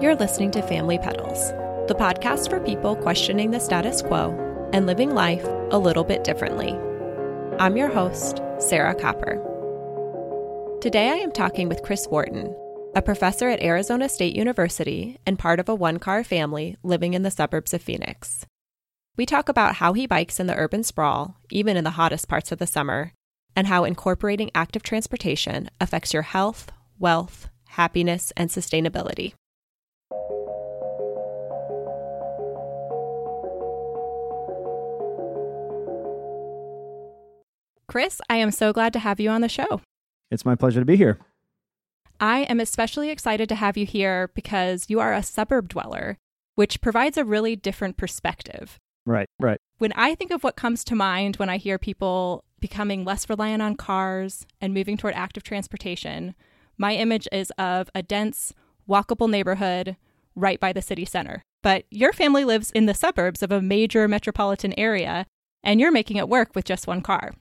You're listening to Family Pedals, the podcast for people questioning the status quo and living life a little bit differently. I'm your host, Sarah Copper. Today I am talking with Chris Wharton, a professor at Arizona State University and part of a one car family living in the suburbs of Phoenix. We talk about how he bikes in the urban sprawl, even in the hottest parts of the summer, and how incorporating active transportation affects your health, wealth, happiness, and sustainability. Chris, I am so glad to have you on the show. It's my pleasure to be here. I am especially excited to have you here because you are a suburb dweller, which provides a really different perspective. Right, right. When I think of what comes to mind when I hear people becoming less reliant on cars and moving toward active transportation, my image is of a dense, walkable neighborhood right by the city center. But your family lives in the suburbs of a major metropolitan area, and you're making it work with just one car.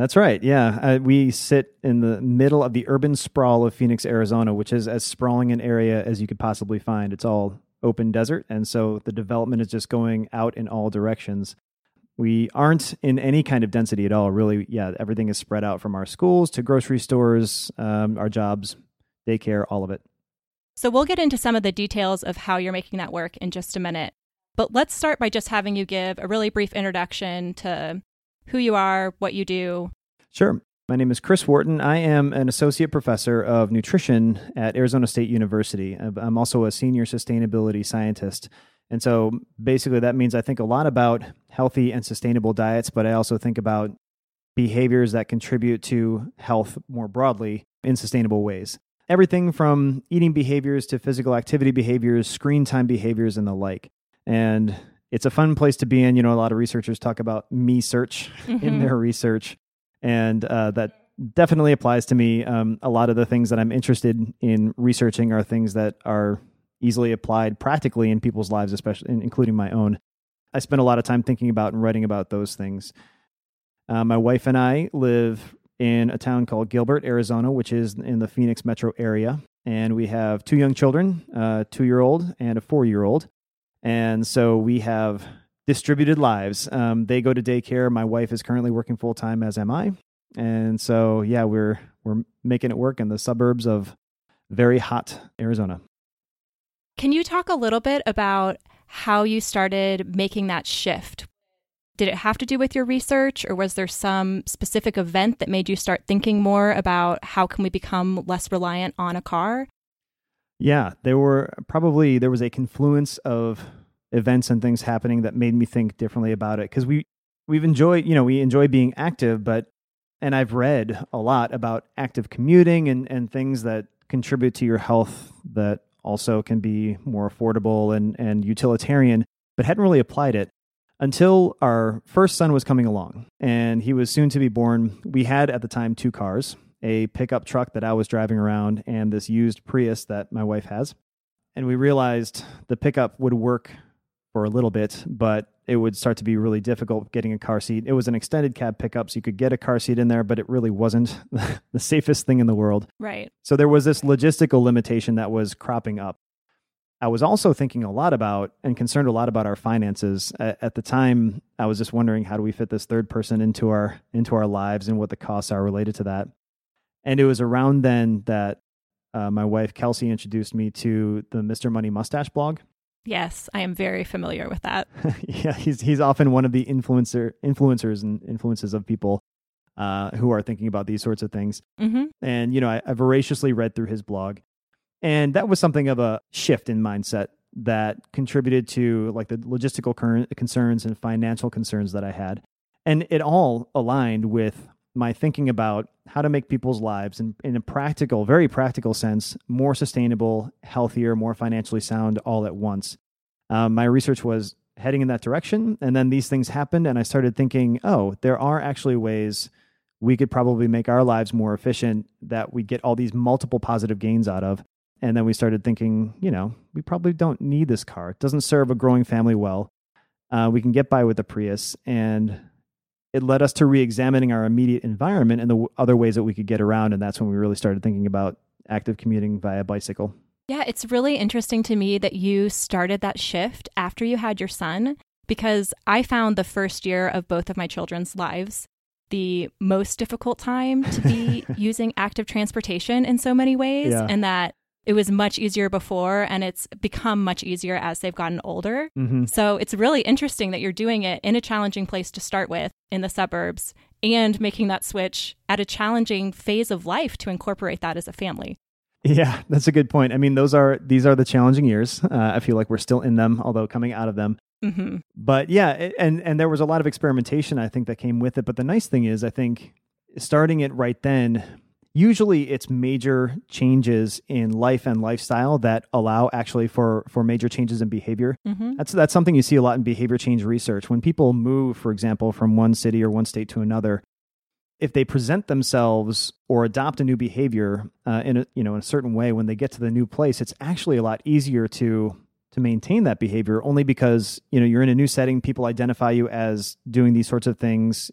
That's right. Yeah. Uh, we sit in the middle of the urban sprawl of Phoenix, Arizona, which is as sprawling an area as you could possibly find. It's all open desert. And so the development is just going out in all directions. We aren't in any kind of density at all, really. Yeah. Everything is spread out from our schools to grocery stores, um, our jobs, daycare, all of it. So we'll get into some of the details of how you're making that work in just a minute. But let's start by just having you give a really brief introduction to who you are, what you do. Sure. My name is Chris Wharton. I am an associate professor of nutrition at Arizona State University. I'm also a senior sustainability scientist. And so basically, that means I think a lot about healthy and sustainable diets, but I also think about behaviors that contribute to health more broadly in sustainable ways. Everything from eating behaviors to physical activity behaviors, screen time behaviors, and the like. And it's a fun place to be in. You know, a lot of researchers talk about me search mm-hmm. in their research, and uh, that definitely applies to me. Um, a lot of the things that I'm interested in researching are things that are easily applied practically in people's lives, especially including my own. I spend a lot of time thinking about and writing about those things. Uh, my wife and I live in a town called Gilbert, Arizona, which is in the Phoenix metro area. And we have two young children, a two year old and a four year old. And so we have distributed lives. Um, they go to daycare. My wife is currently working full time, as am I. And so, yeah, we're we're making it work in the suburbs of very hot Arizona. Can you talk a little bit about how you started making that shift? Did it have to do with your research or was there some specific event that made you start thinking more about how can we become less reliant on a car? Yeah, there were probably there was a confluence of events and things happening that made me think differently about it because we we've enjoyed you know we enjoy being active but and I've read a lot about active commuting and and things that contribute to your health that also can be more affordable and and utilitarian but hadn't really applied it until our first son was coming along and he was soon to be born. We had at the time two cars a pickup truck that I was driving around and this used Prius that my wife has. And we realized the pickup would work for a little bit, but it would start to be really difficult getting a car seat. It was an extended cab pickup, so you could get a car seat in there, but it really wasn't the safest thing in the world. Right. So there was this logistical limitation that was cropping up. I was also thinking a lot about and concerned a lot about our finances. At the time, I was just wondering how do we fit this third person into our into our lives and what the costs are related to that. And it was around then that uh, my wife Kelsey introduced me to the Mr. Money Mustache blog. Yes, I am very familiar with that. yeah, he's he's often one of the influencer influencers and influences of people uh, who are thinking about these sorts of things. Mm-hmm. And you know, I, I voraciously read through his blog, and that was something of a shift in mindset that contributed to like the logistical current concerns and financial concerns that I had, and it all aligned with my thinking about how to make people's lives in, in a practical, very practical sense, more sustainable, healthier, more financially sound all at once. Um, my research was heading in that direction. And then these things happened, and I started thinking, oh, there are actually ways we could probably make our lives more efficient that we get all these multiple positive gains out of. And then we started thinking, you know, we probably don't need this car. It doesn't serve a growing family well. Uh, we can get by with the Prius. And it led us to re-examining our immediate environment and the other ways that we could get around and that's when we really started thinking about active commuting via bicycle Yeah, it's really interesting to me that you started that shift after you had your son because I found the first year of both of my children's lives the most difficult time to be using active transportation in so many ways, Yeah. and that it was much easier before and it's become much easier as they've gotten older. hmm So it's really interesting that you're doing it in a challenging place to start with in the suburbs and making that switch at a challenging phase of life to incorporate that as a family. Yeah, that's a good point. I mean, those are these are the challenging years. Uh, I feel like we're still in them, although coming out of them. hmm But yeah, it- and and there was a lot of experimentation I think that came with it. But the nice thing is, I think starting it right then, usually it's major changes in life and lifestyle that allow actually for for major changes in behavior. hmm That's that's something you see a lot in behavior change research. When people move, for example, from one city or one state to another, if they present themselves or adopt a new behavior uh, in a you know in a certain way, when they get to the new place, it's actually a lot easier to to maintain that behavior. Only because you know you're in a new setting, people identify you as doing these sorts of things.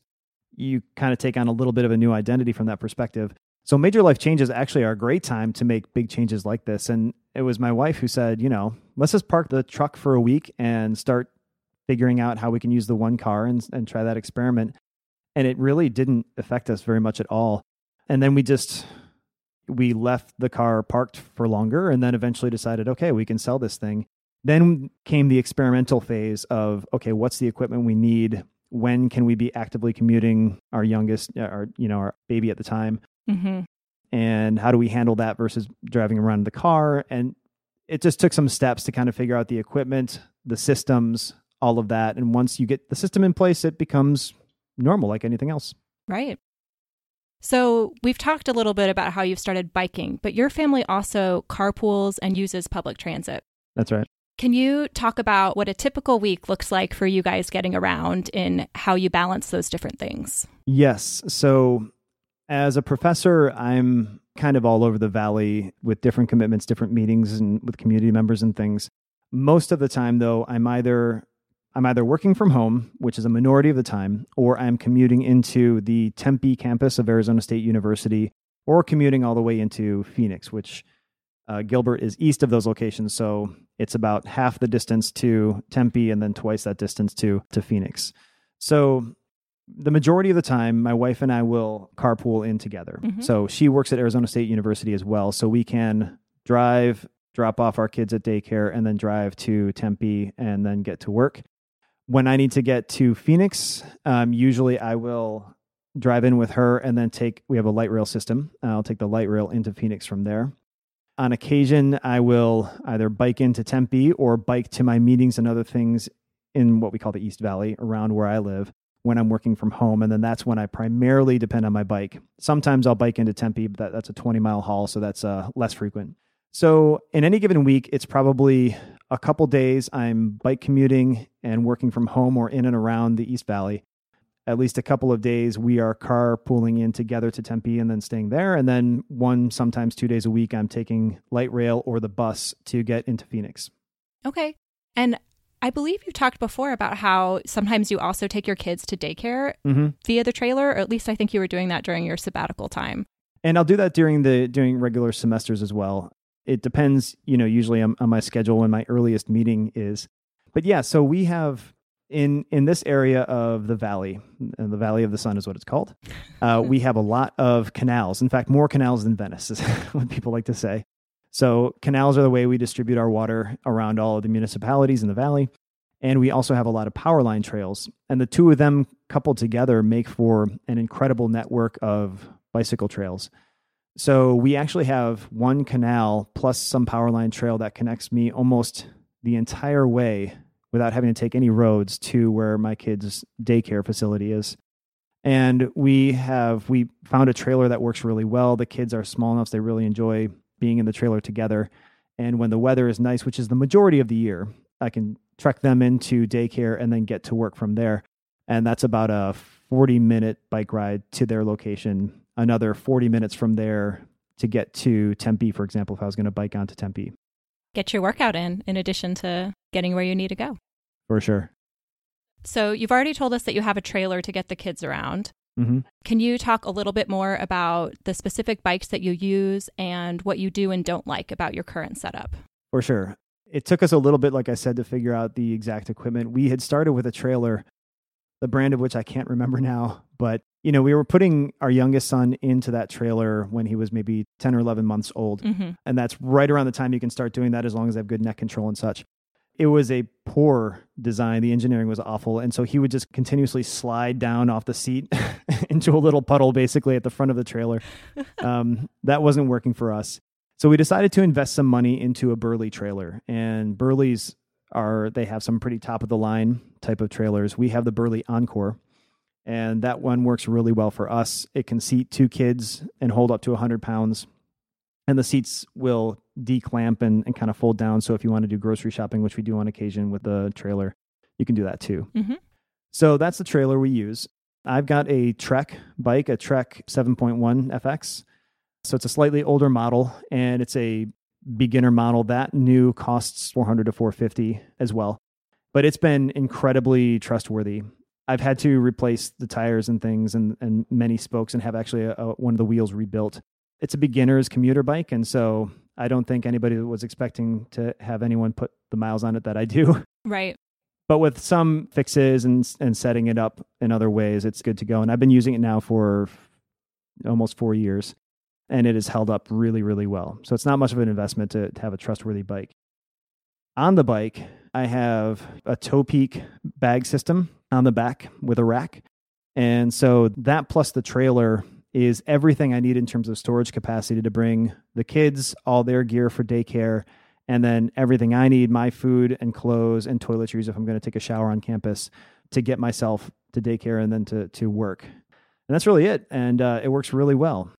You kind of take on a little bit of a new identity from that perspective. So major life changes actually are a great time to make big changes like this. And it was my wife who said, you know, let's just park the truck for a week and start figuring out how we can use the one car and, and try that experiment. And it really didn't affect us very much at all. And then we just we left the car parked for longer and then eventually decided, okay, we can sell this thing. Then came the experimental phase of, okay, what's the equipment we need? When can we be actively commuting our youngest, our you know, our baby at the time? Hmm and how do we handle that versus driving around in the car and it just took some steps to kind of figure out the equipment the systems all of that and once you get the system in place it becomes normal like anything else Right. So we've talked a little bit about how you've started biking, but your family also carpools and uses public transit. that's right Can you talk about what a typical week looks like for you guys getting around and how you balance those different things? yes so as a professor i'm kind of all over the valley with different commitments different meetings and with community members and things. Most of the time though i'm either i'm either working from home which is a minority of the time or i'm commuting into the tempe campus of arizona state university or commuting all the way into phoenix which uh, gilbert is east of those locations so it's about half the distance to tempe and then twice that distance to to phoenix. So the majority of the time, my wife and I will carpool in together. Mhm. So she works at Arizona State University as well. So we can drive, drop off our kids at daycare, and then drive to Tempe and then get to work. When I need to get to Phoenix, um, usually I will drive in with her and then take, we have a light rail system. I'll take the light rail into Phoenix from there. On occasion, I will either bike into Tempe or bike to my meetings and other things in what we call the East Valley around where I live when I'm working from home. And then that's when I primarily depend on my bike. Sometimes I'll bike into Tempe, but that, that's a 20 mile haul, so that's uh, less frequent. So in any given week, it's probably a couple days I'm bike commuting and working from home or in and around the East Valley. At least a couple of days we are carpooling in together to Tempe and then staying there. And then one, sometimes two days a week, I'm taking light rail or the bus to get into Phoenix. Okay. And I believe you talked before about how sometimes you also take your kids to daycare Mm-hmm. via the trailer, or at least I think you were doing that during your sabbatical time. and I'll do that during the during regular semesters as well. It depends, you know, usually on, on my schedule when my earliest meeting is. But yeah, so we have in in this area of the valley, the Valley of the Sun is what it's called. Uh, we have a lot of canals. In fact, more canals than Venice is what people like to say. So canals are the way we distribute our water around all of the municipalities in the valley. And we also have a lot of power line trails. And the two of them coupled together make for an incredible network of bicycle trails. So we actually have one canal plus some power line trail that connects me almost the entire way without having to take any roads to where my kids' daycare facility is. And we have we found a trailer that works really well. The kids are small enough so they really enjoy being in the trailer together. And when the weather is nice, which is the majority of the year, I can trek them into daycare and then get to work from there. And that's about a 40 minute bike ride to their location. Another 40 minutes from there to get to Tempe, for example, if I was going to bike onto Tempe, Get your workout in, in addition to getting where you need to go. for sure. So you've already told us that you have a trailer to get the kids around. Mm-hmm. Can you talk a little bit more about the specific bikes that you use and what you do and don't like about your current setup? For sure. It took us a little bit, like I said, to figure out the exact equipment. We had started with a trailer, the brand of which I can't remember now, but you know, we were putting our youngest son into that trailer when he was maybe 10 or 11 months old. Mm-hmm. And that's right around the time you can start doing that as long as they have good neck control and such. It was a poor design. The engineering was awful. And so he would just continuously slide down off the seat into a little puddle basically at the front of the trailer. Um, that wasn't working for us. So we decided to invest some money into a Burley trailer. And Burleys are, they have some pretty top of the line type of trailers. We have the Burley Encore and that one works really well for us. It can seat two kids and hold up to 100 pounds, and the seats will declamp and, and kind of fold down. So if you want to do grocery shopping, which we do on occasion with the trailer, you can do that too. Mm-hmm. So that's the trailer we use. I've got a Trek bike, a Trek 7.1 FX. So it's a slightly older model, and it's a beginner model. That new costs 400 to 450 as well, but it's been incredibly trustworthy. I've had to replace the tires and things and, and many spokes and have actually a, a, one of the wheels rebuilt. It's a beginner's commuter bike. And so I don't think anybody was expecting to have anyone put the miles on it that I do. Right. But with some fixes and, and setting it up in other ways, it's good to go. And I've been using it now for almost four years and it has held up really, really well. So it's not much of an investment to, to have a trustworthy bike. On the bike, I have a Topeak bag system on the back with a rack. And so that plus the trailer is everything I need in terms of storage capacity to bring the kids all their gear for daycare and then everything I need, my food and clothes and toiletries if I'm going to take a shower on campus to get myself to daycare and then to to work. And that's really it. And uh, it works really well.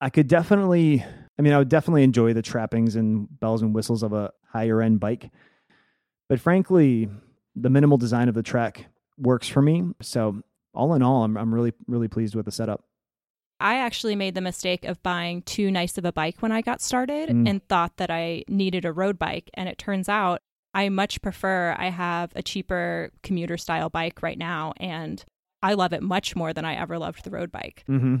I could definitely, I mean, I would definitely enjoy the trappings and bells and whistles of a higher end bike. But frankly, the minimal design of the Trek works for me. So all in all, I'm I'm really really pleased with the setup. I actually made the mistake of buying too nice of a bike when I got started Mm. and thought that I needed a road bike. And it turns out I much prefer, I have a cheaper commuter style bike right now, and I love it much more than I ever loved the road bike. Mm-hmm.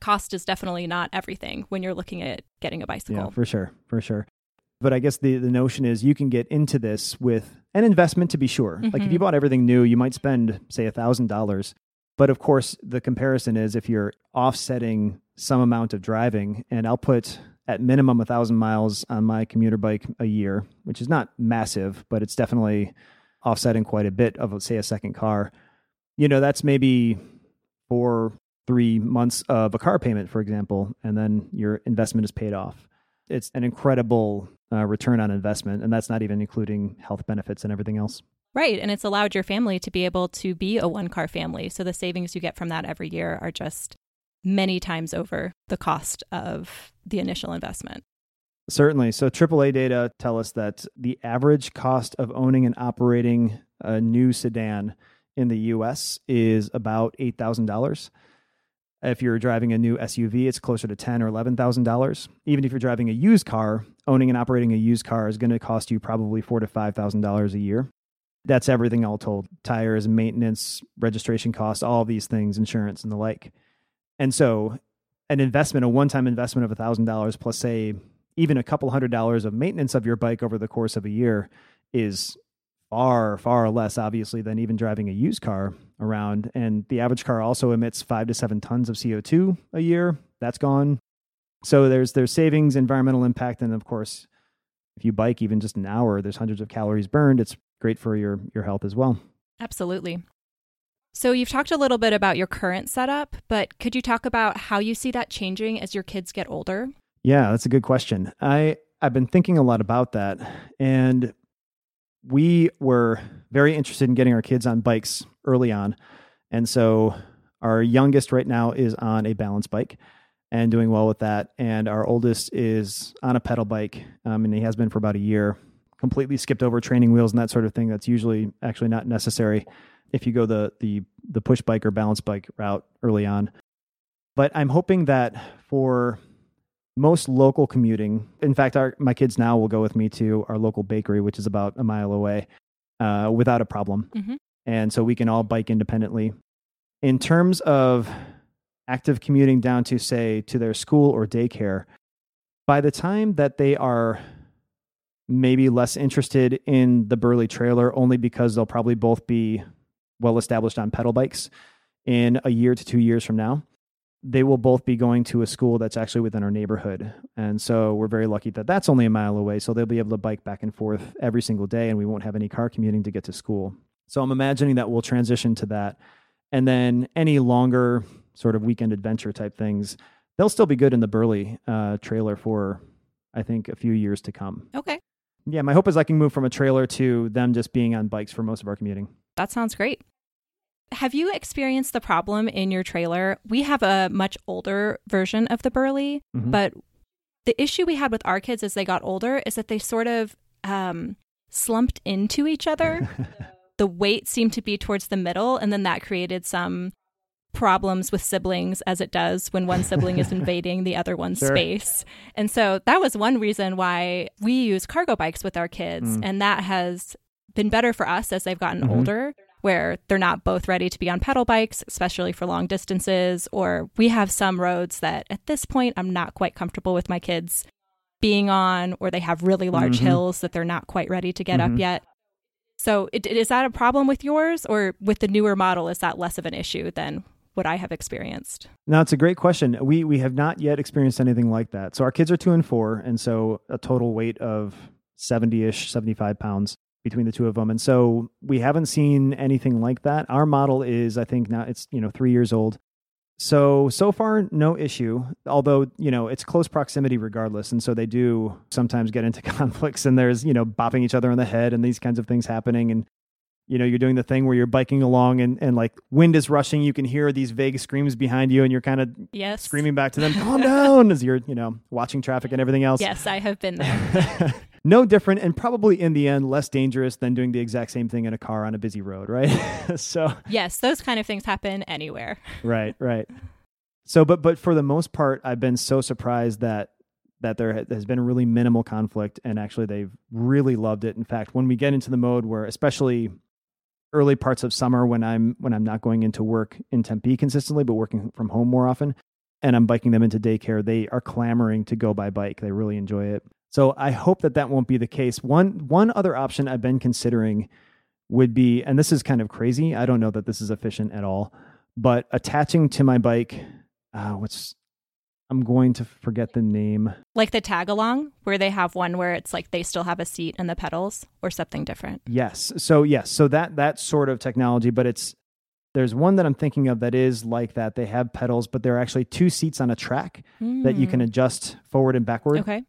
Cost is definitely not everything when you're looking at getting a bicycle. Yeah, for sure, for sure. But I guess the the notion is you can get into this with an investment to be sure. Like if you bought everything new, you might spend say a thousand dollars. But of course, the comparison is if you're offsetting some amount of driving, and I'll put at minimum a thousand miles on my commuter bike a year, which is not massive, but it's definitely offsetting quite a bit of say a second car. You know, that's maybe four, three months of a car payment, for example, and then your investment is paid off. It's an incredible uh, return on investment, and that's not even including health benefits and everything else. Right. And it's allowed your family to be able to be a one car family. So the savings you get from that every year are just many times over the cost of the initial investment. Certainly. So AAA data tell us that the average cost of owning and operating a new sedan in the US is about $8,000. If you're driving a new SUV, it's closer to ten or eleven thousand dollars. Even if you're driving a used car, owning and operating a used car is going to cost you probably four to five thousand dollars a year. That's everything all told: tires, maintenance, registration costs, all these things, insurance, and the like. And so, an investment, a one-time investment of thousand dollars plus, say, even a couple hundred dollars of maintenance of your bike over the course of a year, is far, far less, obviously, than even driving a used car around. And the average car also emits five to seven tons of CO2 a year. That's gone. So there's there's savings, environmental impact, and of course, if you bike even just an hour, there's hundreds of calories burned. It's great for your your health as well. Absolutely. So you've talked a little bit about your current setup, but could you talk about how you see that changing as your kids get older? Yeah, that's a good question. I I've been thinking a lot about that, and we were very interested in getting our kids on bikes early on, and so our youngest right now is on a balance bike and doing well with that, and our oldest is on a pedal bike, um, and he has been for about a year. Completely skipped over training wheels and that sort of thing. That's usually actually not necessary if you go the the the push bike or balance bike route early on. But I'm hoping that for most local commuting, in fact, our my kids now will go with me to our local bakery, which is about a mile away, uh, without a problem, Mhm. and so we can all bike independently. In terms of active commuting down to, say, to their school or daycare, by the time that they are maybe less interested in the Burley trailer, only because they'll probably both be well established on pedal bikes in a year to two years from now, they will both be going to a school that's actually within our neighborhood. And so we're very lucky that that's only a mile away. So they'll be able to bike back and forth every single day, and we won't have any car commuting to get to school. So I'm imagining that we'll transition to that. And then any longer sort of weekend adventure type things, they'll still be good in the Burley uh, trailer for, I think, a few years to come. Okay. Yeah, my hope is I can move from a trailer to them just being on bikes for most of our commuting. That sounds great. Have you experienced the problem in your trailer? We have a much older version of the Burley, Mhm. but the issue we had with our kids as they got older is that they sort of um, slumped into each other. the weight seemed to be towards the middle, and then that created some problems with siblings, as it does when one sibling is invading the other one's Sure. space. And so that was one reason why we use cargo bikes with our kids, Mm. and that has been better for us as they've gotten Mhm. older. Where they're not both ready to be on pedal bikes, especially for long distances, or we have some roads that at this point I'm not quite comfortable with my kids being on, or they have really large Mhm. hills that they're not quite ready to get Mhm. up yet. So, it, is that a problem with yours, or with the newer model? Is that less of an issue than what I have experienced? No, it's a great question. We we have not yet experienced anything like that. So our kids are two and four, and so a total weight of seventy ish, seventy five pounds between the two of them, and so we haven't seen anything like that. Our model is, I think, now it's you know three years old. So so far, no issue. Although you know it's close proximity regardless, and so they do sometimes get into conflicts, and there's you know bopping each other on the head and these kinds of things happening, and you know you're doing the thing where you're biking along and, and like wind is rushing you can hear these vague screams behind you and you're kind of Yes. screaming back to them calm down as you're you know watching traffic and everything else Yes, I have been there. no different and probably in the end less dangerous than doing the exact same thing in a car on a busy road right so yes, those kind of things happen anywhere. right right so but but for the most part i've been so surprised that that there has been really minimal conflict and actually they've really loved it in fact when we get into the mode where especially early parts of summer when i'm when i'm not going into work in tempe consistently but working from home more often and i'm biking them into daycare they are clamoring to go by bike. They really enjoy it. So i hope that that won't be the case. One one other option i've been considering would be and this is kind of crazy i don't know that this is efficient at all but attaching to my bike uh, what's i'm going to forget the name Like the tag along, where they have one where it's like they still have a seat and the pedals, or something different. Yes. So yes. So that that sort of technology, but it's there's one that I'm thinking of that is like that. They have pedals, but there are actually two seats on a track that you can adjust forward and backward. Hmm. Okay.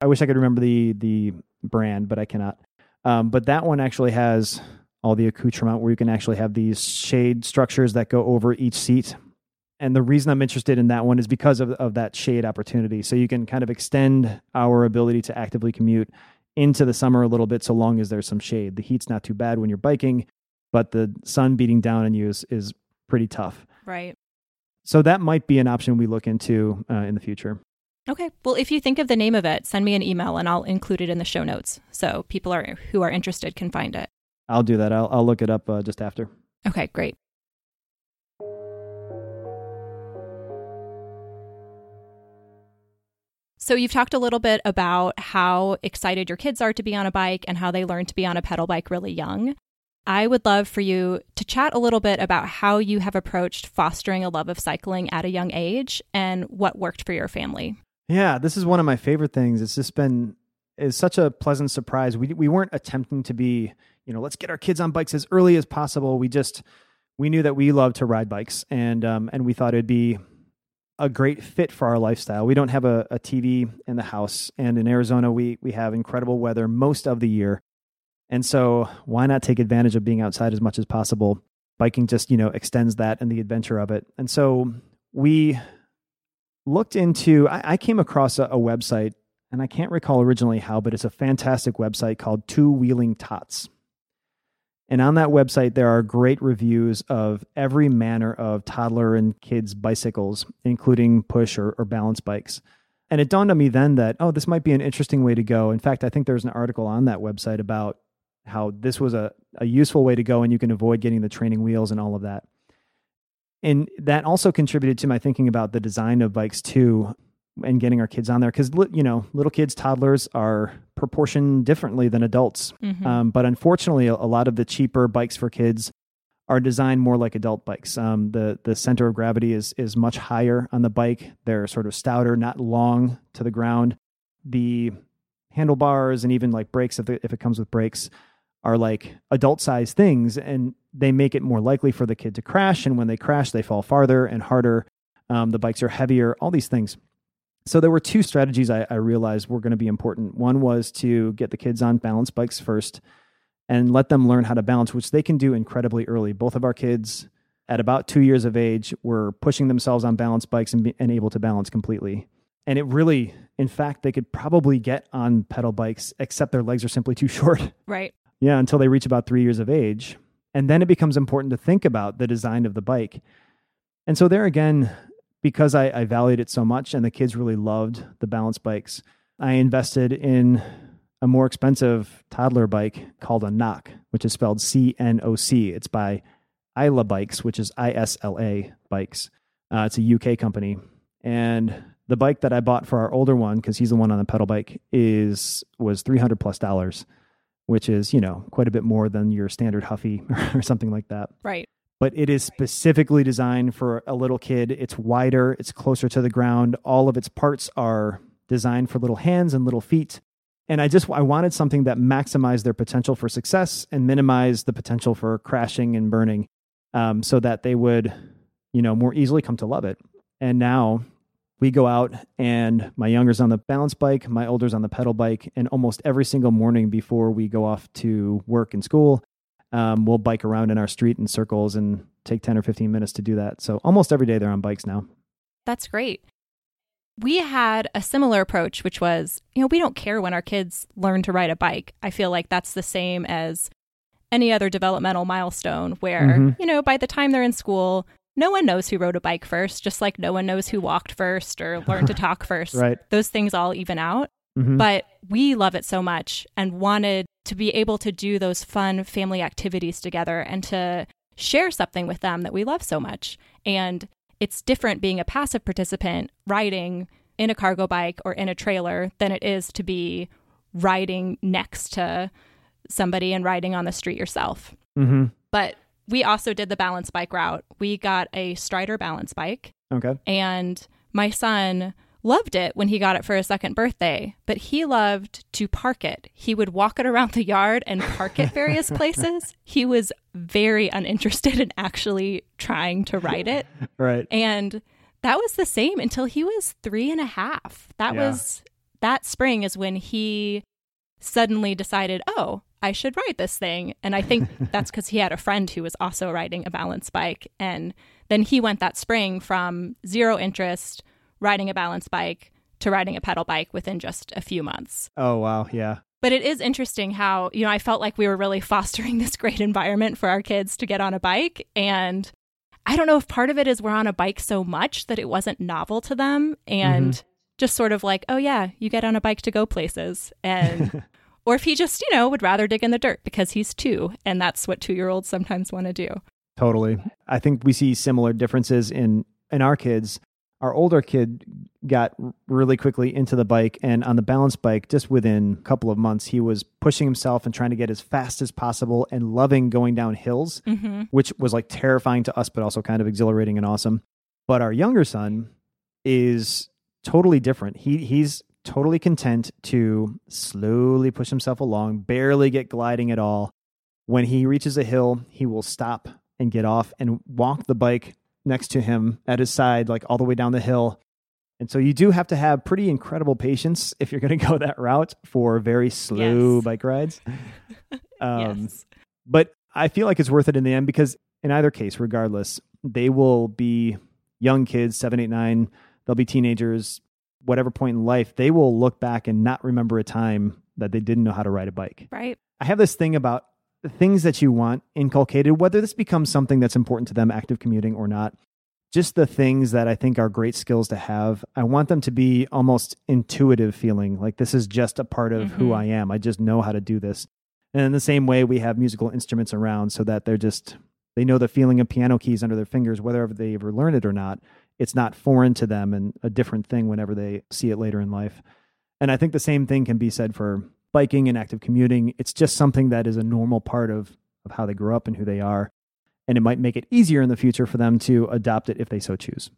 I wish I could remember the the brand, but I cannot. Um, but that one actually has all the accoutrement where you can actually have these shade structures that go over each seat. And the reason I'm interested in that one is because of, of that shade opportunity. So you can kind of extend our ability to actively commute into the summer a little bit so long as there's some shade. The heat's not too bad when you're biking, but the sun beating down on you is, is pretty tough. Right. So that might be an option we look into uh, in the future. Okay. Well, if you think of the name of it, send me an email and I'll include it in the show notes so people are who are interested can find it. I'll do that. I'll, I'll look it up uh, just after. Okay, great. So you've talked a little bit about how excited your kids are to be on a bike and how they learn to be on a pedal bike really young. I would love for you to chat a little bit about how you have approached fostering a love of cycling at a young age and what worked for your family. Yeah, this is one of my favorite things. It's just been is such a pleasant surprise. We we weren't attempting to be, you know, let's get our kids on bikes as early as possible. We just we knew that we love to ride bikes, and um, and we thought it'd be a great fit for our lifestyle. We don't have a, a TV in the house, and in Arizona, we we have incredible weather most of the year, and so why not take advantage of being outside as much as possible? Biking just you know extends that and the adventure of it, and so we looked into I, I came across a, a website and I can't recall originally how, but it's a fantastic website called Two Wheeling Tots. And on that website, there are great reviews of every manner of toddler and kids' bicycles, including push or, or balance bikes. And it dawned on me then that, oh, this might be an interesting way to go. In fact, I think there's an article on that website about how this was a, a useful way to go and you can avoid getting the training wheels and all of that. And that also contributed to my thinking about the design of bikes too and getting our kids on there because you know little kids toddlers are proportioned differently than adults. Mhm. um, but unfortunately a, lot of the cheaper bikes for kids are designed more like adult bikes. Um, the the center of gravity is is much higher on the bike. They're sort of stouter not long to the ground. The handlebars and even like brakes if, it- if it comes with brakes are like adult sized things and they make it more likely for the kid to crash and when they crash they fall farther and harder. Um, the bikes are heavier all these things so there were two strategies I, I realized were going to be important. One was to get the kids on balance bikes first and let them learn how to balance, which they can do incredibly early. Both of our kids at about two years of age were pushing themselves on balance bikes and, be, and able to balance completely. And it really, in fact, they could probably get on pedal bikes, except their legs are simply too short. Right. Yeah, until they reach about three years of age. And then it becomes important to think about the design of the bike. And so, there again, because I, I valued it so much and the kids really loved the balance bikes, I invested in a more expensive toddler bike called a Knock, which is spelled C N O C. It's by Isla Bikes, which is I S L A Bikes. Uh, it's a UK company. And the bike that I bought for our older one, because he's the one on the pedal bike, is was 300 plus dollars which is, you know, quite a bit more than your standard Huffy or something like that. Right. But it is specifically designed for a little kid. It's wider, it's closer to the ground. All of its parts are designed for little hands and little feet. And I just I wanted something that maximized their potential for success and minimized the potential for crashing and burning, um, so that they would, you know, more easily come to love it. And now we go out and my younger's on the balance bike, my older's on the pedal bike, and almost every single morning before we go off to work and school, um, we'll bike around in our street in circles and take 10 or 15 minutes to do that. So almost every day they're on bikes now. That's great. We had a similar approach, which was, you know, we don't care when our kids learn to ride a bike. I feel like that's the same as any other developmental milestone where, Mhm. you know, by the time they're in school, no one knows who rode a bike first, just like no one knows who walked first or learned to talk first. Right. Those things all even out. Mhm. But we love it so much and wanted to be able to do those fun family activities together and to share something with them that we love so much. And it's different being a passive participant riding in a cargo bike or in a trailer than it is to be riding next to somebody and riding on the street yourself. Mhm. But we also did the balance bike route. We got a Strider balance bike Okay. and my son loved it when he got it for his second birthday, but he loved to park it. He would walk it around the yard and park it various places. He was very uninterested in actually trying to ride it. Right. And that was the same until he was three and a half. That Yeah. was that spring is when he suddenly decided, oh, I should ride this thing. And I think that's because he had a friend who was also riding a balance bike. And then he went that spring from zero interest riding a balance bike to riding a pedal bike within just a few months. Oh wow. Yeah. But it is interesting how, you know, I felt like we were really fostering this great environment for our kids to get on a bike. And I don't know if part of it is we're on a bike so much that it wasn't novel to them and mm-hmm. just sort of like, oh, yeah, you get on a bike to go places. And, or if he just, you know, would rather dig in the dirt because he's two and that's what two year olds sometimes want to do. Totally. I think we see similar differences in in our kids. Our older kid got really quickly into the bike and on the balance bike just within a couple of months he was pushing himself and trying to get as fast as possible and loving going down hills, Mm-hmm. which was like terrifying to us but also kind of exhilarating and awesome. But our younger son is totally different. He he's totally content to slowly push himself along, barely get gliding at all. When he reaches a hill, he will stop and get off and walk the bike next to him at his side, like all the way down the hill. And so you do have to have pretty incredible patience if you're going to go that route for very slow Yes. bike rides. Um, yes. but I feel like it's worth it in the end because in either case, regardless, they will be young kids, seven, eight, nine. They'll be teenagers, whatever point in life. They will look back and not remember a time that they didn't know how to ride a bike. Right. I have this thing about things that you want inculcated, whether this becomes something that's important to them, active commuting or not. Just the things that I think are great skills to have. I want them to be almost intuitive feeling like this is just a part of who Mhm. I am. I just know how to do this. And in the same way, we have musical instruments around so that they're just They know the feeling of piano keys under their fingers, whether they ever learn it or not. It's not foreign to them and a different thing whenever they see it later in life. And I think the same thing can be said for biking and active commuting. It's just something that is a normal part of, of how they grew up and who they are. And it might make it easier in the future for them to adopt it if they so choose.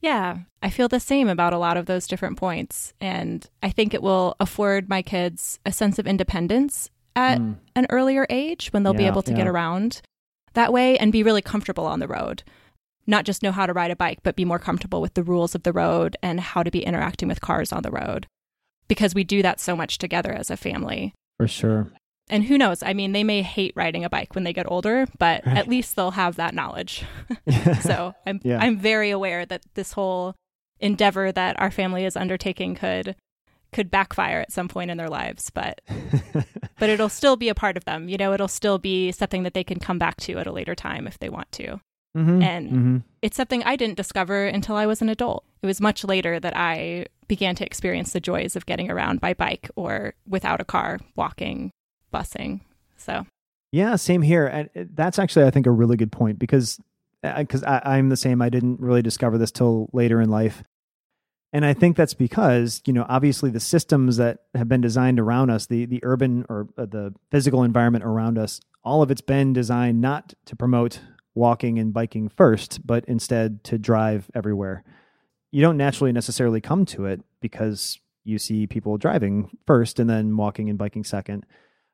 Yeah, I feel the same about a lot of those different points. And I think it will afford my kids a sense of independence at mm. an earlier age when they'll yeah, be able to yeah. get around that way and be really comfortable on the road. Not just know how to ride a bike, but be more comfortable with the rules of the road and how to be interacting with cars on the road. Because we do that so much together as a family. For sure. And who knows? I mean, they may hate riding a bike when they get older, but right. at least they'll have that knowledge. so I'm yeah. I'm very aware that this whole endeavor that our family is undertaking could could backfire at some point in their lives, but but it'll still be a part of them. You know, it'll still be something that they can come back to at a later time if they want to. Mm-hmm. And mm-hmm. it's something I didn't discover until I was an adult. It was much later that I began to experience the joys of getting around by bike or without a car, walking, busing. So, yeah, same here. And that's actually, I think, a really good point because because I'm the same. I didn't really discover this till later in life. And I think that's because, you know, obviously the systems that have been designed around us, the the urban or uh, the physical environment around us, all of it's been designed not to promote walking and biking first, but instead to drive everywhere. You don't naturally necessarily come to it because you see people driving first and then walking and biking second.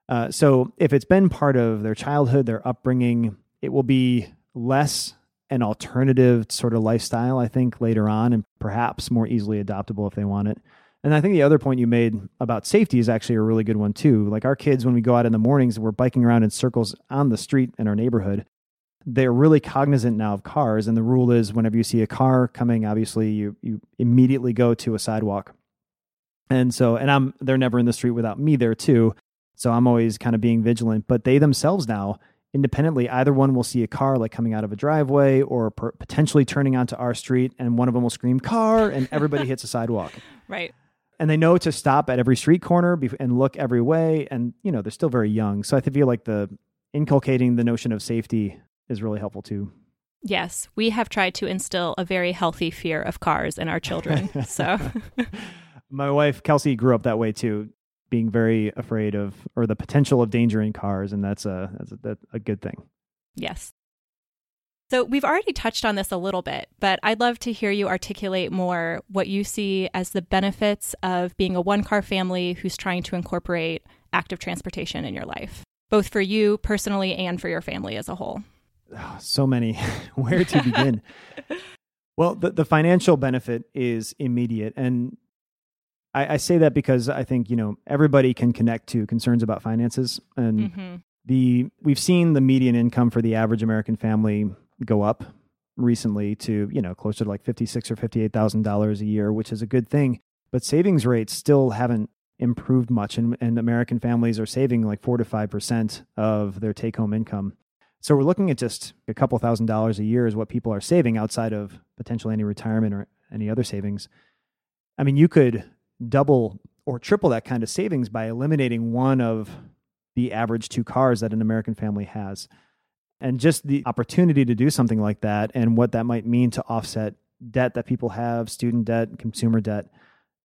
Uh, so if it's been part of their childhood, their upbringing, it will be less an alternative sort of lifestyle, I think, later on, and perhaps more easily adoptable if they want it. And I think the other point you made about safety is actually a really good one, too. Like our kids, when we go out in the mornings, we're biking around in circles on the street in our neighborhood. They're really cognizant now of cars. And the rule is whenever you see a car coming, obviously you, you immediately go to a sidewalk. And so, and I'm, they're never in the street without me there, too. So I'm always kind of being vigilant. But they themselves now, independently, either one will see a car like coming out of a driveway or per- potentially turning onto our street, and one of them will scream "car," and everybody hits a sidewalk. Right. And they know to stop at every street corner and look every way. And you know they're still very young, so I think feel like the inculcating the notion of safety is really helpful too. Yes, we have tried to instill a very healthy fear of cars in our children. So, my wife Kelsey grew up that way too being very afraid of or the potential of danger in cars, and that's a that's a, that's a good thing. Yes. So we've already touched on this a little bit, but I'd love to hear you articulate more what you see as the benefits of being a one car family who's trying to incorporate active transportation in your life, both for you personally and for your family as a whole. Oh, so many. Where to begin? well, the, the financial benefit is immediate. And I, I, say that because I think you know everybody can connect to concerns about finances, and mm-hmm. the we've seen the median income for the average American family go up recently to you know closer to like fifty six or fifty eight thousand dollars a year, which is a good thing. But savings rates still haven't improved much, and, and American families are saving like four to five percent of their take home income. So we're looking at just a couple thousand dollars a year is what people are saving outside of potentially any retirement or any other savings. I mean, you could double or triple that kind of savings by eliminating one of the average two cars that an American family has. And just the opportunity to do something like that and what that might mean to offset debt that people have, student debt, consumer debt,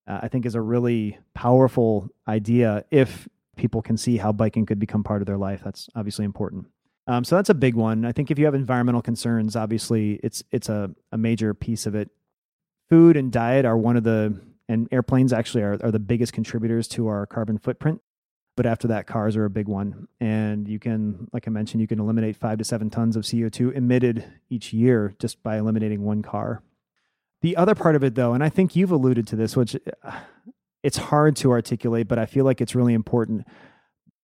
uh, I think is a really powerful idea if people can see how biking could become part of their life. That's obviously important. Um, so that's a big one. I think if you have environmental concerns, obviously it's it's a, a major piece of it. Food and diet are one of the and airplanes actually are, are the biggest contributors to our carbon footprint. But after that, cars are a big one. And you can, like I mentioned, you can eliminate five to seven tons of CO2 emitted each year just by eliminating one car. The other part of it, though, and I think you've alluded to this, which uh, it's hard to articulate, but I feel like it's really important.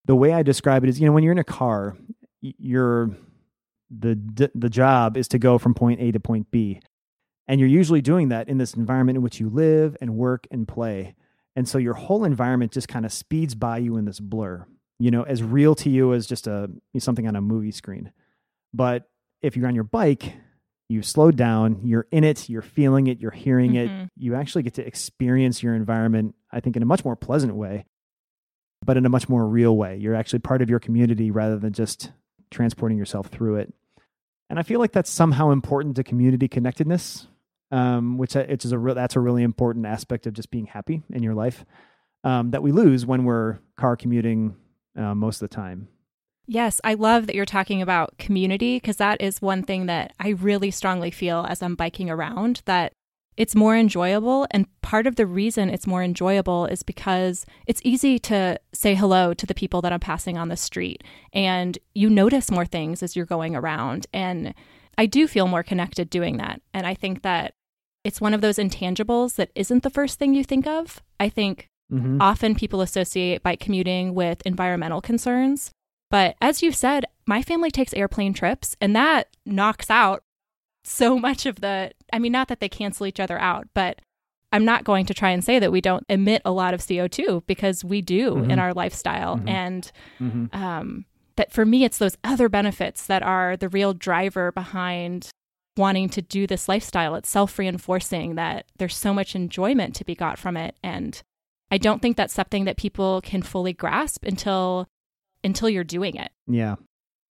The way I describe it is, you know, when you're in a car, you're the the job is to go from point A to point B. And you're usually doing that in this environment in which you live and work and play. And so your whole environment just kind of speeds by you in this blur, you know, as real to you as just a something on a movie screen. But if you're on your bike, you slow down, you're in it, you're feeling it, you're hearing mm-hmm. it. You actually get to experience your environment, I think, in a much more pleasant way, but in a much more real way. You're actually part of your community rather than just transporting yourself through it. And I feel like that's somehow important to community connectedness, um, which uh, it's a re- that's a really important aspect of just being happy in your life um, that we lose when we're car commuting uh, most of the time. Yes, I love that you're talking about community because that is one thing that I really strongly feel as I'm biking around that it's more enjoyable. And part of the reason it's more enjoyable is because it's easy to say hello to the people that I'm passing on the street. And you notice more things as you're going around. And I do feel more connected doing that. And I think that it's one of those intangibles that isn't the first thing you think of. I think mm-hmm. often people associate bike commuting with environmental concerns. But as you said, my family takes airplane trips, and that knocks out so much of the, I mean, not that they cancel each other out, but I'm not going to try and say that we don't emit a lot of CO2 because we do mm-hmm. in our lifestyle. Mm-hmm. And mm-hmm. Um, that for me, it's those other benefits that are the real driver behind wanting to do this lifestyle. It's self reinforcing that there's so much enjoyment to be got from it. And I don't think that's something that people can fully grasp until until you're doing it. Yeah.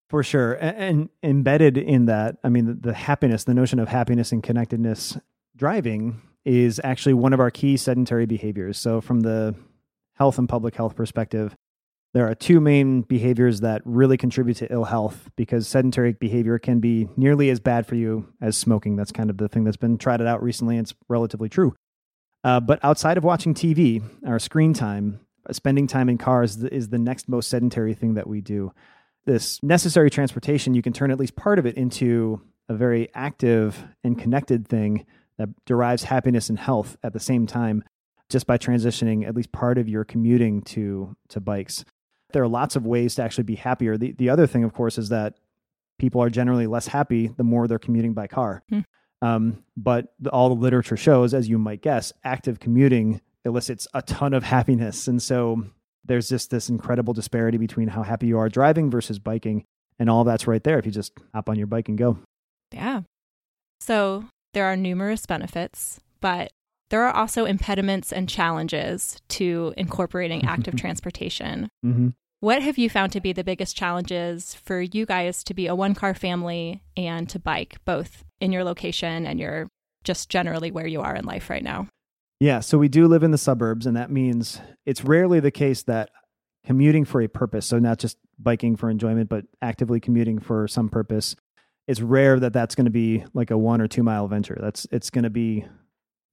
For sure. And, and embedded in that, I mean, the, the, happiness, the notion of happiness and connectedness driving is actually one of our key sedentary behaviors. So, from the health and public health perspective, there are two main behaviors that really contribute to ill health because sedentary behavior can be nearly as bad for you as smoking. That's kind of the thing that's been tried out recently. And it's relatively true. Uh, but outside of watching TV, our screen time, spending time in cars is the next most sedentary thing that we do this necessary transportation, you can turn at least part of it into a very active and connected thing that derives happiness and health at the same time just by transitioning at least part of your commuting to to bikes. There are lots of ways to actually be happier. The the other thing of course is that people are generally less happy the more they're commuting by car. Hmm. Um, but the, all the literature shows, as you might guess, active commuting elicits a ton of happiness. And so there's just this incredible disparity between how happy you are driving versus biking. And all that's right there if you just hop on your bike and go. Yeah. So there are numerous benefits, but there are also impediments and challenges to incorporating active transportation. Mm-hmm. What have you found to be the biggest challenges for you guys to be a one car family and to bike, both in your location and your just generally where you are in life right now? Yeah, so we do live in the suburbs, and that means it's rarely the case that commuting for a purpose, so not just biking for enjoyment, but actively commuting for some purpose, it's rare that that's going to be like a one or two mile venture. That's it's going to be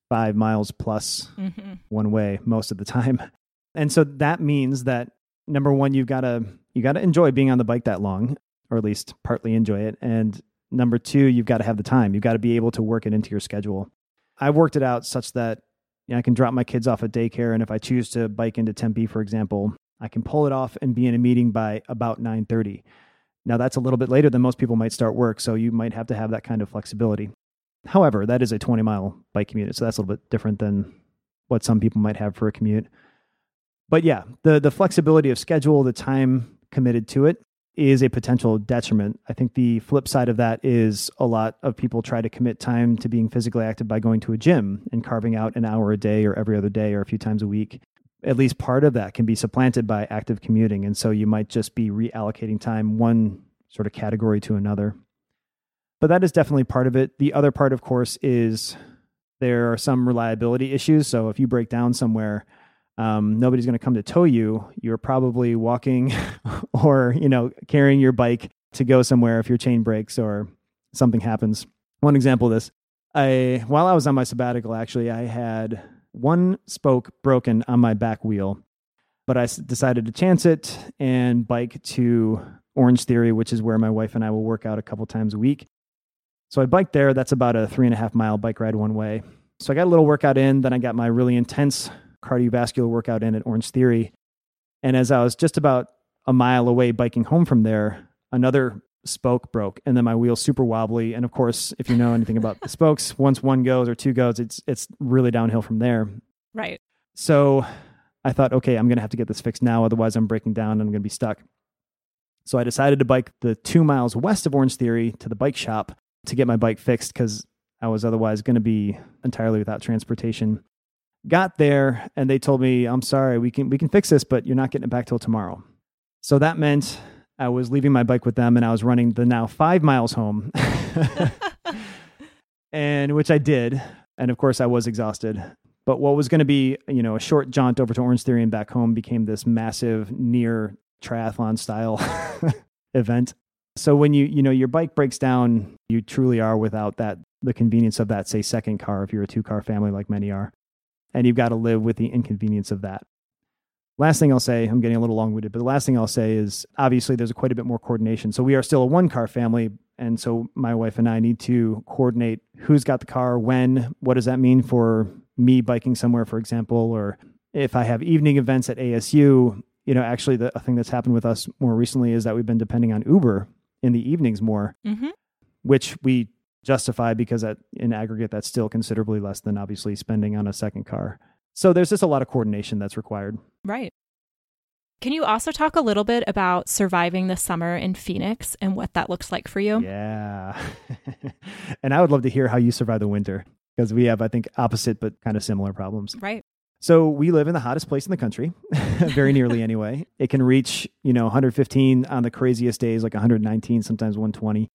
five miles plus mm-hmm. one way most of the time, and so that means that number one, you've got to you got to enjoy being on the bike that long, or at least partly enjoy it, and number two, you've got to have the time. You've got to be able to work it into your schedule. I've worked it out such that you know, I can drop my kids off at daycare, and if I choose to bike into Tempe, for example, I can pull it off and be in a meeting by about nine thirty. Now that's a little bit later than most people might start work, so you might have to have that kind of flexibility. However, that is a 20 mile bike commute, so that's a little bit different than what some people might have for a commute. But yeah, the the flexibility of schedule, the time committed to it is a potential detriment. I think the flip side of that is a lot of people try to commit time to being physically active by going to a gym and carving out an hour a day or every other day or a few times a week. At least part of that can be supplanted by active commuting. And so you might just be reallocating time one sort of category to another. But that is definitely part of it. The other part, of course, is there are some reliability issues. So if you break down somewhere, um, nobody's going to come to tow you. You're probably walking or, you know, carrying your bike to go somewhere if your chain breaks or something happens. One example of this, I, while I was on my sabbatical, actually, I had one spoke broken on my back wheel, but I decided to chance it and bike to Orange Theory, which is where my wife and I will work out a couple times a week. So I biked there. That's about a three and a half mile bike ride one way. So I got a little workout in. Then I got my really intense cardiovascular workout in at Orange Theory. And as I was just about a mile away biking home from there, another spoke broke and then my wheel's super wobbly. And of course, if you know anything about the spokes, once one goes or two goes, it's it's really downhill from there. Right. So I thought, okay, I'm gonna have to get this fixed now, otherwise I'm breaking down and I'm gonna be stuck. So I decided to bike the two miles west of Orange Theory to the bike shop to get my bike fixed because I was otherwise going to be entirely without transportation. Got there and they told me, "I'm sorry, we can we can fix this, but you're not getting it back till tomorrow." So that meant I was leaving my bike with them and I was running the now 5 miles home and which I did. And of course, I was exhausted. But what was going to be, you know, a short jaunt over to Orange Theory and back home became this massive near triathlon style event. So when you, you know, your bike breaks down, you truly are without that the convenience of that say second car if you're a two car family like many are. And you've got to live with the inconvenience of that. Last thing I'll say, I'm getting a little long winded, but the last thing I'll say is obviously there's quite a bit more coordination. So we are still a one car family. And so my wife and I need to coordinate who's got the car, when, what does that mean for me biking somewhere, for example, or if I have evening events at ASU. You know, actually, the thing that's happened with us more recently is that we've been depending on Uber in the evenings more, mm-hmm. which we justify because at, in aggregate, that's still considerably less than obviously spending on a second car. So there's just a lot of coordination that's required. Right. Can you also talk a little bit about surviving the summer in Phoenix and what that looks like for you? Yeah. and I would love to hear how you survive the winter because we have, I think, opposite but kind of similar problems. Right. So we live in the hottest place in the country, very nearly anyway. It can reach, you know, 115 on the craziest days, like 119, sometimes 120.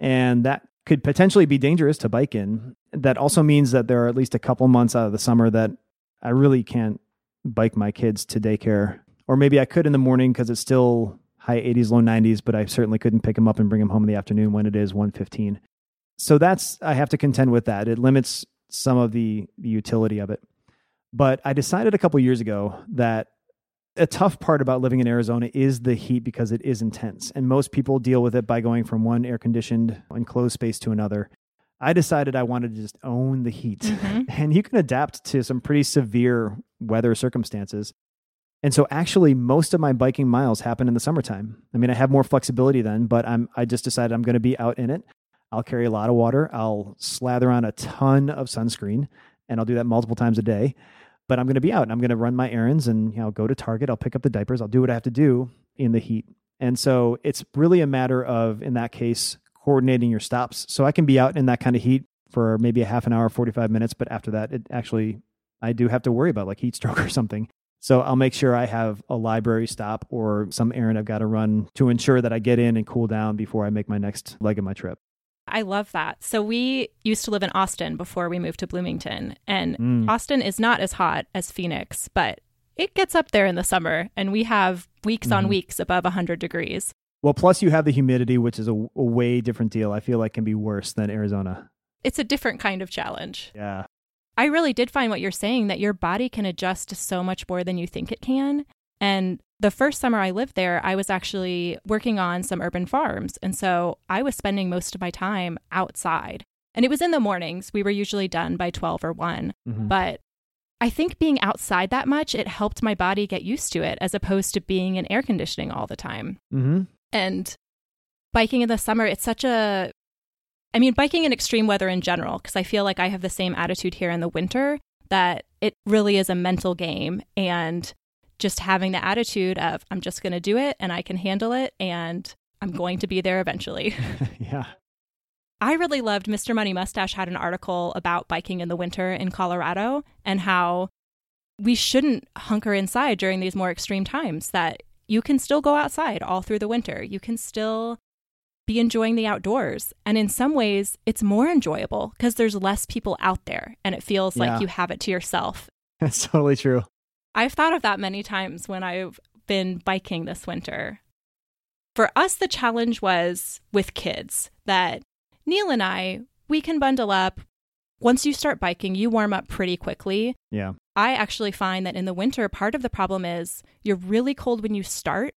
And that could potentially be dangerous to bike in. That also means that there are at least a couple months out of the summer that I really can't bike my kids to daycare. Or maybe I could in the morning because it's still high 80s, low 90s, but I certainly couldn't pick them up and bring them home in the afternoon when it is 115. So that's, I have to contend with that. It limits some of the, the utility of it. But I decided a couple years ago that a tough part about living in Arizona is the heat because it is intense. And most people deal with it by going from one air conditioned enclosed space to another. I decided I wanted to just own the heat. Mm-hmm. And you can adapt to some pretty severe weather circumstances. And so actually most of my biking miles happen in the summertime. I mean, I have more flexibility then, but I'm I just decided I'm going to be out in it. I'll carry a lot of water. I'll slather on a ton of sunscreen and I'll do that multiple times a day. But I'm going to be out and I'm going to run my errands and you know go to Target, I'll pick up the diapers, I'll do what I have to do in the heat. And so it's really a matter of in that case coordinating your stops. So I can be out in that kind of heat for maybe a half an hour, 45 minutes, but after that, it actually, I do have to worry about like heat stroke or something. So I'll make sure I have a library stop or some errand I've got to run to ensure that I get in and cool down before I make my next leg of my trip. I love that. So we used to live in Austin before we moved to Bloomington, and mm. Austin is not as hot as Phoenix, but it gets up there in the summer, and we have weeks mm-hmm. on weeks above 100 degrees. Well, plus you have the humidity, which is a, a way different deal. I feel like can be worse than Arizona. It's a different kind of challenge. Yeah. I really did find what you're saying that your body can adjust to so much more than you think it can. And the first summer I lived there, I was actually working on some urban farms. And so I was spending most of my time outside. And it was in the mornings. We were usually done by 12 or one mm-hmm. But I think being outside that much, it helped my body get used to it as opposed to being in air conditioning all the time. Mm-hmm. And biking in the summer, it's such a I mean, biking in extreme weather in general, because I feel like I have the same attitude here in the winter that it really is a mental game. And just having the attitude of, I'm just going to do it and I can handle it and I'm going to be there eventually. yeah. I really loved Mr. Money Mustache had an article about biking in the winter in Colorado and how we shouldn't hunker inside during these more extreme times, that you can still go outside all through the winter. You can still be enjoying the outdoors. And in some ways, it's more enjoyable because there's less people out there and it feels yeah. like you have it to yourself. That's totally true. I've thought of that many times when I've been biking this winter. For us, the challenge was with kids that Neil and I, we can bundle up. Once you start biking, you warm up pretty quickly. Yeah. I actually find that in the winter, part of the problem is you're really cold when you start,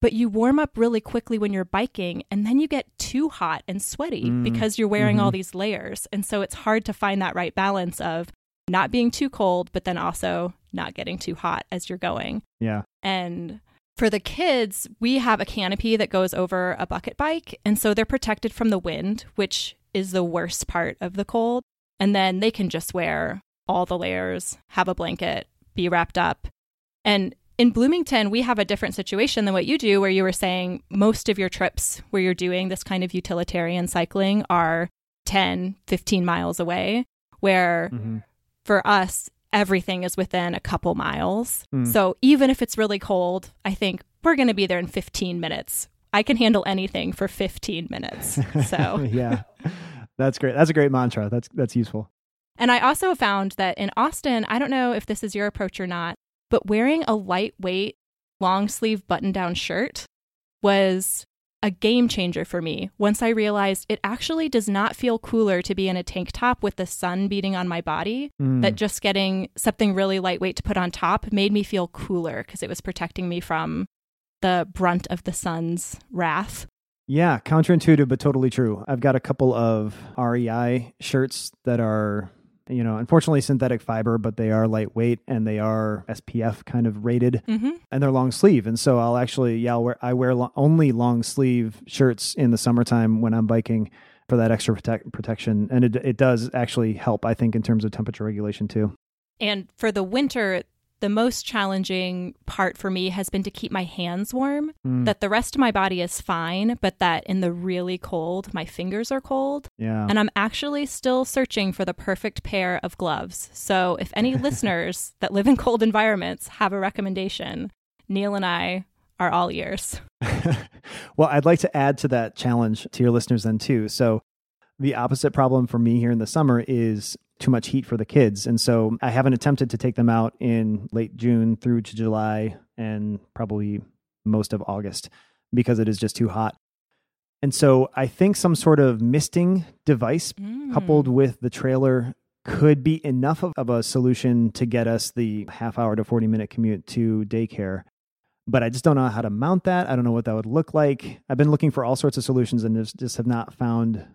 but you warm up really quickly when you're biking, and then you get too hot and sweaty mm. because you're wearing mm-hmm. all these layers. And so it's hard to find that right balance of not being too cold, but then also not getting too hot as you're going. Yeah. And for the kids, we have a canopy that goes over a bucket bike. And so they're protected from the wind, which is the worst part of the cold. And then they can just wear all the layers, have a blanket, be wrapped up. And in Bloomington, we have a different situation than what you do, where you were saying most of your trips where you're doing this kind of utilitarian cycling are 10, 15 miles away, where mm-hmm. for us, everything is within a couple miles. Mm. So even if it's really cold, I think we're going to be there in 15 minutes I can handle anything for 15 minutes. So, yeah. That's great. That's a great mantra. That's that's useful. And I also found that in Austin, I don't know if this is your approach or not, but wearing a lightweight long sleeve button down shirt was a game changer for me once I realized it actually does not feel cooler to be in a tank top with the sun beating on my body. Mm. That just getting something really lightweight to put on top made me feel cooler because it was protecting me from the brunt of the sun's wrath. Yeah, counterintuitive, but totally true. I've got a couple of REI shirts that are you know, unfortunately synthetic fiber, but they are lightweight and they are SPF kind of rated, mm-hmm. and they're long sleeve. And so I'll actually, yeah, I'll wear, I wear lo- only long sleeve shirts in the summertime when I'm biking for that extra protect- protection, and it it does actually help, I think, in terms of temperature regulation too. And for the winter, the most challenging part for me has been to keep my hands warm, mm. that the rest of my body is fine, but that in the really cold, my fingers are cold. Yeah. And I'm actually still searching for the perfect pair of gloves. So if any listeners that live in cold environments have a recommendation, Neil and I are all ears. well, I'd like to add to that challenge to your listeners then too. So the opposite problem for me here in the summer is too much heat for the kids. And so I haven't attempted to take them out in late June through to July and probably most of August because it is just too hot. And so I think some sort of misting device mm. coupled with the trailer could be enough of, of a solution to get us the half hour to 40 minute commute to daycare. But I just don't know how to mount that. I don't know what that would look like. I've been looking for all sorts of solutions and just, just have not found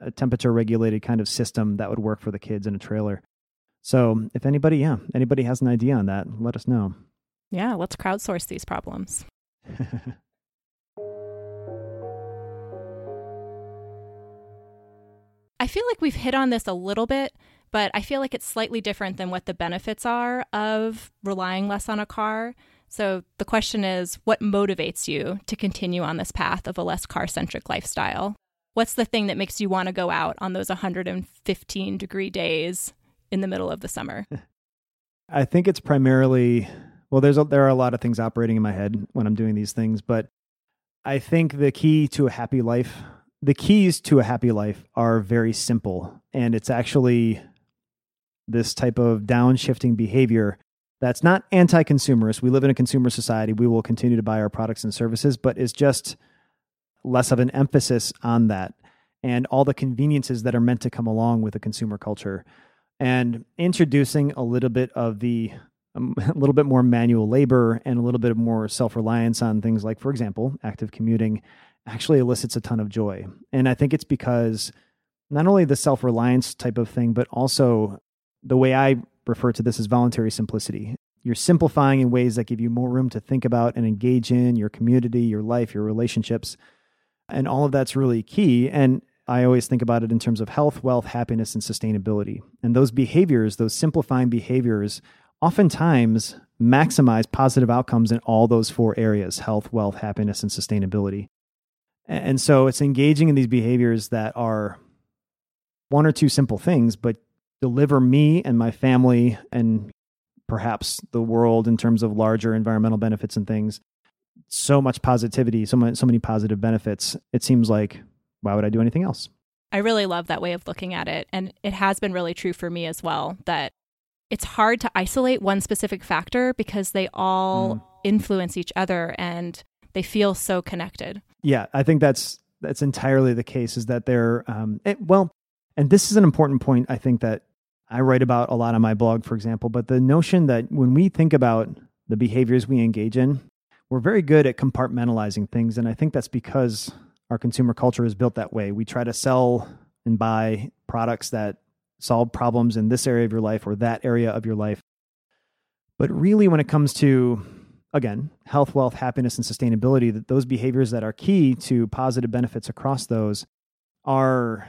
a temperature regulated kind of system that would work for the kids in a trailer. So if anybody, yeah, anybody has an idea on that, let us know. Yeah, let's crowdsource these problems. I feel like we've hit on this a little bit, but I feel like it's slightly different than what the benefits are of relying less on a car. So the question is what motivates you to continue on this path of a less car centric lifestyle? What's the thing that makes you want to go out on those 115 degree days in the middle of the summer? I think it's primarily well there's a, there are a lot of things operating in my head when I'm doing these things, but I think the key to a happy life, the keys to a happy life are very simple and it's actually this type of downshifting behavior that's not anti-consumerist. We live in a consumer society. We will continue to buy our products and services, but it's just less of an emphasis on that and all the conveniences that are meant to come along with a consumer culture and introducing a little bit of the um, a little bit more manual labor and a little bit more self-reliance on things like for example active commuting actually elicits a ton of joy. And i think it's because not only the self-reliance type of thing but also the way i refer to this as voluntary simplicity. You're simplifying in ways that give you more room to think about and engage in your community your life your relationships and all of that's really key. And I always think about it in terms of health, wealth, happiness, and sustainability. And those behaviors, those simplifying behaviors, oftentimes maximize positive outcomes in all those four areas health, wealth, happiness, and sustainability. And so it's engaging in these behaviors that are one or two simple things, but deliver me and my family and perhaps the world in terms of larger environmental benefits and things so much positivity, so many, so many positive benefits. It seems like why would I do anything else? I really love that way of looking at it. And it has been really true for me as well that it's hard to isolate one specific factor because they all mm. influence each other and they feel so connected. Yeah, I think that's that's entirely the case is that they're um, it, well, and this is an important point I think that I write about a lot on my blog, for example, but the notion that when we think about the behaviors we engage in, we're very good at compartmentalizing things. And I think that's because our consumer culture is built that way. We try to sell and buy products that solve problems in this area of your life or that area of your life. But really, when it comes to, again, health, wealth, happiness, and sustainability, that those behaviors that are key to positive benefits across those are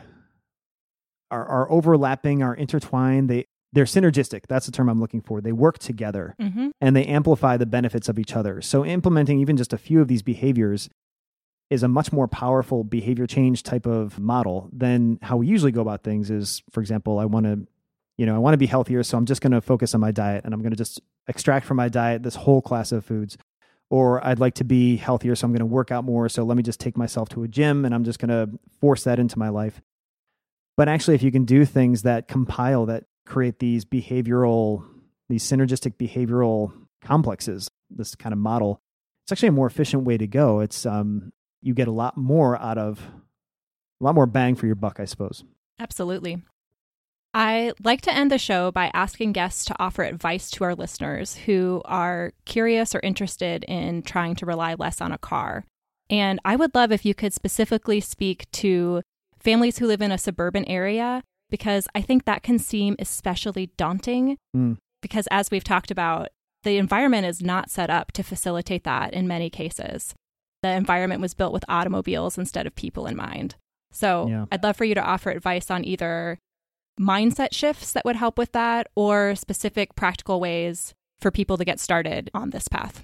are, are overlapping, are intertwined. They they're synergistic. That's the term I'm looking for. They work together mm-hmm. and they amplify the benefits of each other. So, implementing even just a few of these behaviors is a much more powerful behavior change type of model than how we usually go about things. Is, for example, I want to, you know, I want to be healthier, so I'm just going to focus on my diet and I'm going to just extract from my diet this whole class of foods. or I'd like to be healthier, so I'm going to work out more. So let me just take myself to a gym and I'm just going to force that into my life. But actually, if you can do things that compile, that create these behavioral, these synergistic behavioral complexes, this kind of model, it's actually a more efficient way to go. It's, um, you get a lot more out of, a lot more bang for your buck, I suppose. Absolutely. I like to end the show by asking guests to offer advice to our listeners who are curious or interested in trying to rely less on a car. And I would love if you could specifically speak to families who live in a suburban area, because I think that can seem especially daunting. Mm. Because as we've talked about, the environment is not set up to facilitate that in many cases. The environment was built with automobiles instead of people in mind. So yeah. I'd love for you to offer advice on either mindset shifts that would help with that or specific practical ways for people to get started on this path?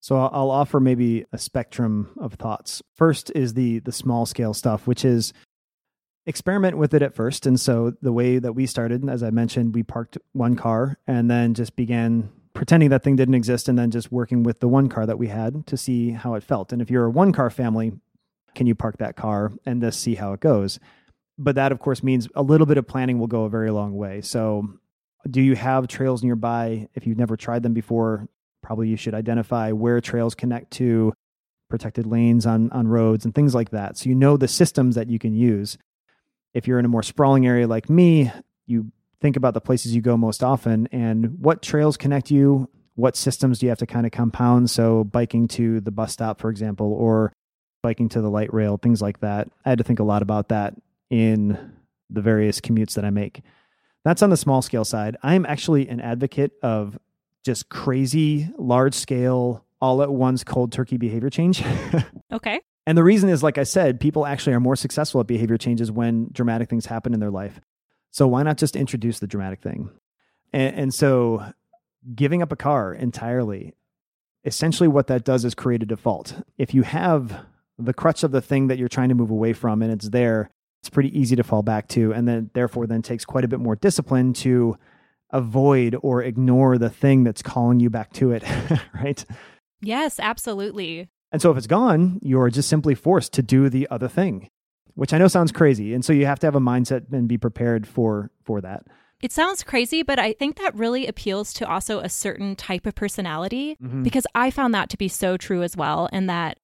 So I'll offer maybe a spectrum of thoughts. First is the the small scale stuff, which is experiment with it at first. And so the way that we started, as I mentioned, we parked one car and then just began pretending that thing didn't exist and then just working with the one car that we had to see how it felt. And if you're a one car family, can you park that car and just see how it goes? but that of course means a little bit of planning will go a very long way. So, do you have trails nearby? If you've never tried them before, probably you should identify where trails connect to protected lanes on on roads and things like that. So you know the systems that you can use. If you're in a more sprawling area like me, you think about the places you go most often and what trails connect you, what systems do you have to kind of compound so biking to the bus stop for example or biking to the light rail, things like that. I had to think a lot about that in the various commutes that I make. That's on the small scale side. I'm actually an advocate of just crazy, large scale, all at once cold turkey behavior change. okay. And the reason is, like I said, people actually are more successful at behavior changes when dramatic things happen in their life. So why not just introduce the dramatic thing? And, and so giving up a car entirely, essentially what that does is create a default. If you have the crutch of the thing that you're trying to move away from and it's there, it's pretty easy to fall back to and then therefore then takes quite a bit more discipline to avoid or ignore the thing that's calling you back to it right yes absolutely and so if it's gone you're just simply forced to do the other thing which i know sounds crazy and so you have to have a mindset and be prepared for for that it sounds crazy, but I think that really appeals to also a certain type of personality mm-hmm. because I found that to be so true as well. And that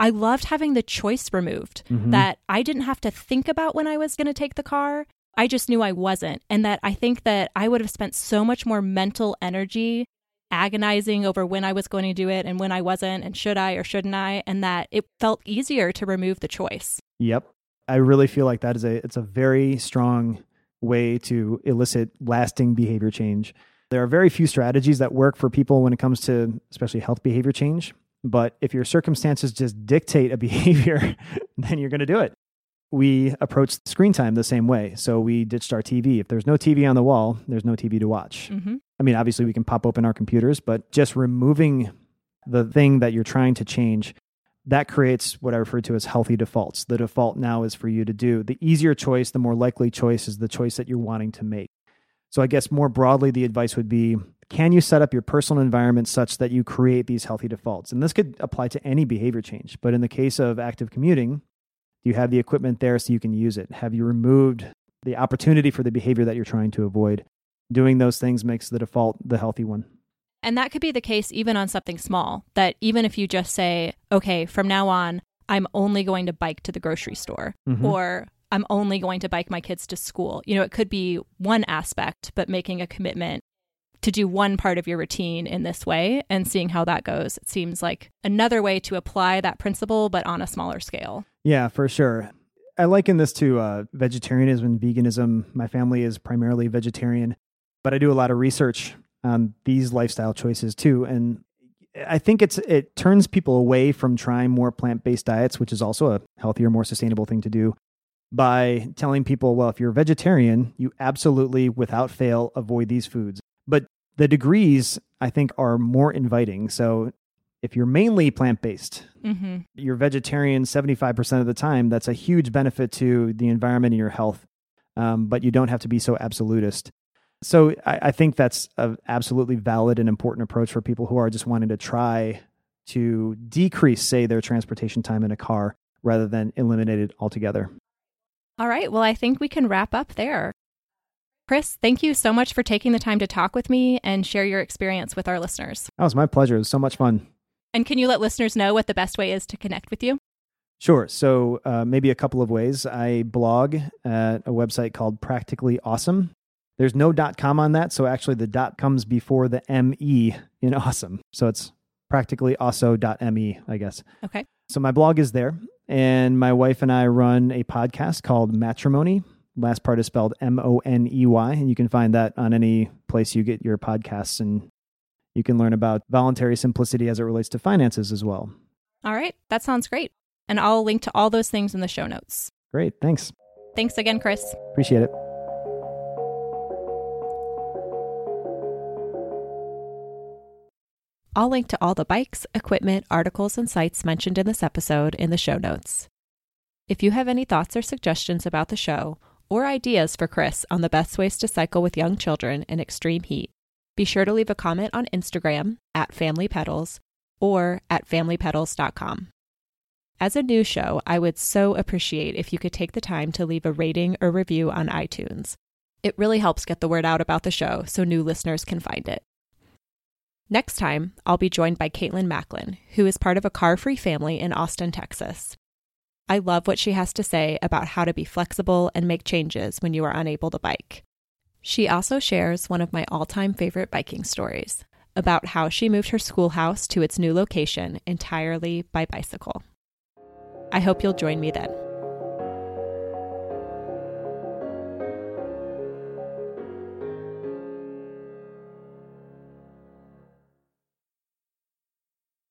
I loved having the choice removed mm-hmm. that I didn't have to think about when I was going to take the car. I just knew I wasn't. And that I think that I would have spent so much more mental energy agonizing over when I was going to do it and when I wasn't and should I or shouldn't I and that it felt easier to remove the choice. Yep. I really feel like that is a it's a very strong way to elicit lasting behavior change. There are very few strategies that work for people when it comes to especially health behavior change. But if your circumstances just dictate a behavior, then you're going to do it. We approach screen time the same way. So we ditched our TV. If there's no TV on the wall, there's no TV to watch. Mm-hmm. I mean, obviously, we can pop open our computers, but just removing the thing that you're trying to change, that creates what I refer to as healthy defaults. The default now is for you to do. The easier choice, the more likely choice is the choice that you're wanting to make. So I guess more broadly, the advice would be can you set up your personal environment such that you create these healthy defaults? And this could apply to any behavior change. But in the case of active commuting, you have the equipment there so you can use it? Have you removed the opportunity for the behavior that you're trying to avoid? Doing those things makes the default the healthy one. And that could be the case even on something small, that even if you just say, okay, from now on, I'm only going to bike to the grocery store, mm-hmm. or I'm only going to bike my kids to school. You know, it could be one aspect, but making a commitment to do one part of your routine in this way and seeing how that goes. It seems like another way to apply that principle, but on a smaller scale. Yeah, for sure. I liken this to uh, vegetarianism and veganism. My family is primarily vegetarian, but I do a lot of research on these lifestyle choices too. And I think it's it turns people away from trying more plant based diets, which is also a healthier, more sustainable thing to do, by telling people, well, if you're a vegetarian, you absolutely, without fail, avoid these foods. But the degrees, I think, are more inviting. So if you're mainly plant based, mm-hmm. you're vegetarian 75% of the time, that's a huge benefit to the environment and your health. Um, but you don't have to be so absolutist. So I, I think that's an absolutely valid and important approach for people who are just wanting to try to decrease, say, their transportation time in a car rather than eliminate it altogether. All right. Well, I think we can wrap up there. Chris, thank you so much for taking the time to talk with me and share your experience with our listeners. That was my pleasure. It was so much fun. And can you let listeners know what the best way is to connect with you? Sure. So, uh, maybe a couple of ways. I blog at a website called Practically Awesome. There's no dot .com on that, so actually the dot comes before the me in awesome. So it's practically aweso.me, I guess. Okay. So my blog is there, and my wife and I run a podcast called Matrimoney. Last part is spelled M O N E Y, and you can find that on any place you get your podcasts, and you can learn about voluntary simplicity as it relates to finances as well. All right, that sounds great. And I'll link to all those things in the show notes. Great, thanks. Thanks again, Chris. Appreciate it. I'll link to all the bikes, equipment, articles, and sites mentioned in this episode in the show notes. If you have any thoughts or suggestions about the show, or ideas for Chris on the best ways to cycle with young children in extreme heat, be sure to leave a comment on Instagram at FamilyPedals or at FamilyPedals.com. As a new show, I would so appreciate if you could take the time to leave a rating or review on iTunes. It really helps get the word out about the show so new listeners can find it. Next time, I'll be joined by Caitlin Macklin, who is part of a car free family in Austin, Texas. I love what she has to say about how to be flexible and make changes when you are unable to bike. She also shares one of my all time favorite biking stories about how she moved her schoolhouse to its new location entirely by bicycle. I hope you'll join me then.